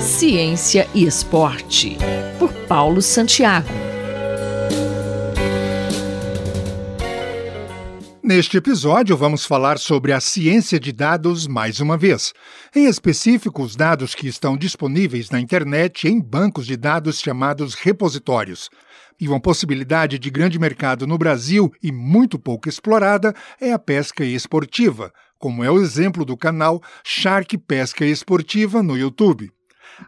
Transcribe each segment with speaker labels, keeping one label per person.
Speaker 1: Ciência e Esporte, por Paulo Santiago.
Speaker 2: Neste episódio, vamos falar sobre a ciência de dados mais uma vez. Em específico, os dados que estão disponíveis na internet em bancos de dados chamados repositórios. E uma possibilidade de grande mercado no Brasil e muito pouco explorada é a pesca esportiva, como é o exemplo do canal Shark Pesca Esportiva no YouTube.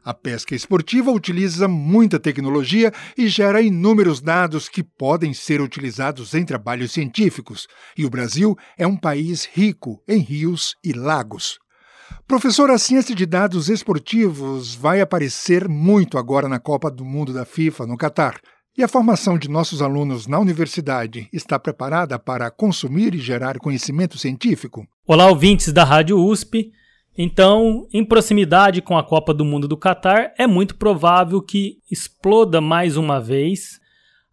Speaker 2: A pesca esportiva utiliza muita tecnologia e gera inúmeros dados que podem ser utilizados em trabalhos científicos, e o Brasil é um país rico em rios e lagos. Professor, a ciência de dados esportivos vai aparecer muito agora na Copa do Mundo da FIFA no Catar. E a formação de nossos alunos na universidade está preparada para consumir e gerar conhecimento científico?
Speaker 3: Olá, ouvintes da Rádio USP. Então, em proximidade com a Copa do Mundo do Catar, é muito provável que exploda mais uma vez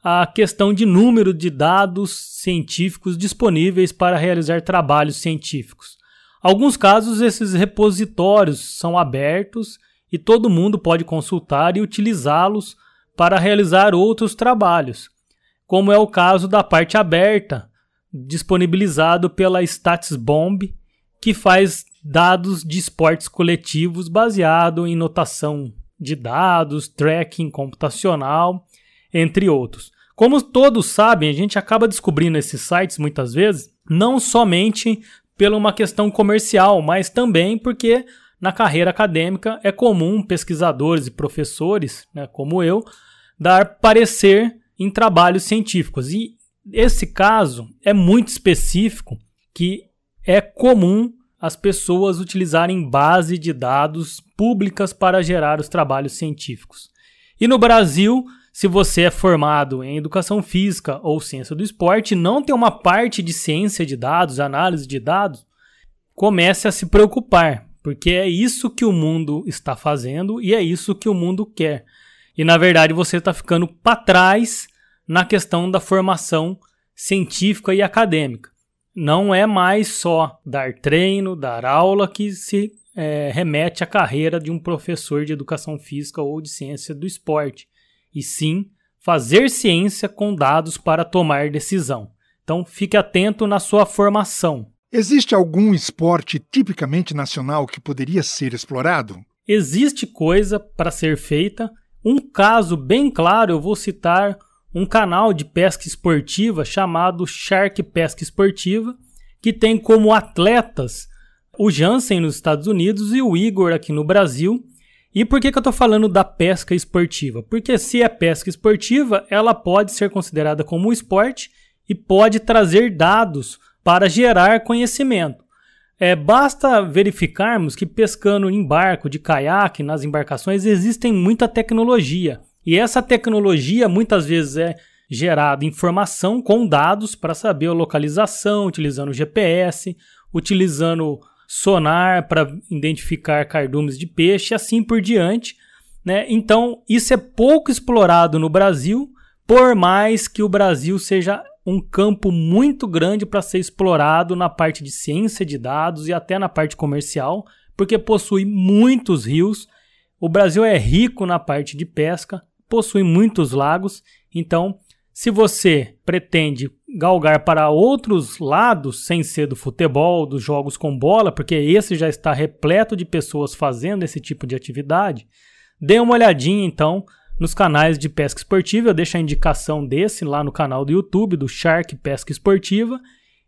Speaker 3: a questão de número de dados científicos disponíveis para realizar trabalhos científicos. Alguns casos, esses repositórios são abertos e todo mundo pode consultar e utilizá-los para realizar outros trabalhos, como é o caso da parte aberta, disponibilizado pela StatsBomb, que faz dados de esportes coletivos baseado em notação de dados, tracking computacional, entre outros. Como todos sabem, a gente acaba descobrindo esses sites muitas vezes, não somente pela uma questão comercial, mas também porque na carreira acadêmica é comum pesquisadores e professores, né, como eu, dar parecer em trabalhos científicos. E esse caso é muito específico que é comum as pessoas utilizarem base de dados públicas para gerar os trabalhos científicos. E no Brasil, se você é formado em educação física ou ciência do esporte, não tem uma parte de ciência de dados, análise de dados, comece a se preocupar, porque é isso que o mundo está fazendo e é isso que o mundo quer. E na verdade você está ficando para trás na questão da formação científica e acadêmica. Não é mais só dar treino, dar aula que se é, remete à carreira de um professor de educação física ou de ciência do esporte, e sim fazer ciência com dados para tomar decisão. Então fique atento na sua formação.
Speaker 2: Existe algum esporte tipicamente nacional que poderia ser explorado?
Speaker 3: Existe coisa para ser feita um caso bem claro, eu vou citar um canal de pesca esportiva chamado Shark Pesca Esportiva, que tem como atletas o Jansen nos Estados Unidos e o Igor aqui no Brasil. E por que, que eu estou falando da pesca esportiva? Porque se é pesca esportiva, ela pode ser considerada como um esporte e pode trazer dados para gerar conhecimento. É, basta verificarmos que pescando em barco, de caiaque, nas embarcações, existem muita tecnologia. E essa tecnologia muitas vezes é gerada informação com dados para saber a localização, utilizando GPS, utilizando sonar para identificar cardumes de peixe assim por diante. Né? Então, isso é pouco explorado no Brasil, por mais que o Brasil seja um campo muito grande para ser explorado na parte de ciência de dados e até na parte comercial, porque possui muitos rios. O Brasil é rico na parte de pesca, possui muitos lagos, então se você pretende galgar para outros lados, sem ser do futebol, dos jogos com bola, porque esse já está repleto de pessoas fazendo esse tipo de atividade, dê uma olhadinha então nos canais de pesca esportiva. Eu deixo a indicação desse lá no canal do YouTube, do Shark Pesca Esportiva.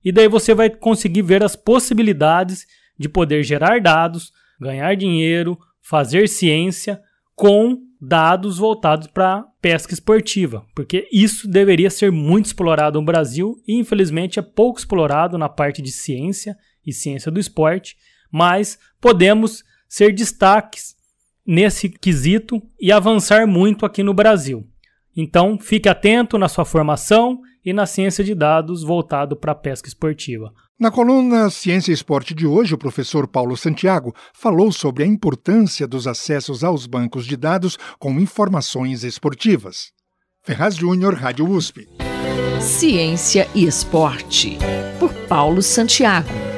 Speaker 3: E daí você vai conseguir ver as possibilidades de poder gerar dados, ganhar dinheiro, fazer ciência com dados voltados para pesca esportiva, porque isso deveria ser muito explorado no Brasil e infelizmente é pouco explorado na parte de ciência e ciência do esporte, mas podemos ser destaques nesse quesito e avançar muito aqui no Brasil. Então, fique atento na sua formação e na ciência de dados voltado para a pesca esportiva.
Speaker 2: Na coluna Ciência e Esporte de hoje, o professor Paulo Santiago falou sobre a importância dos acessos aos bancos de dados com informações esportivas. Ferraz Júnior, Rádio USP.
Speaker 1: Ciência e Esporte, por Paulo Santiago.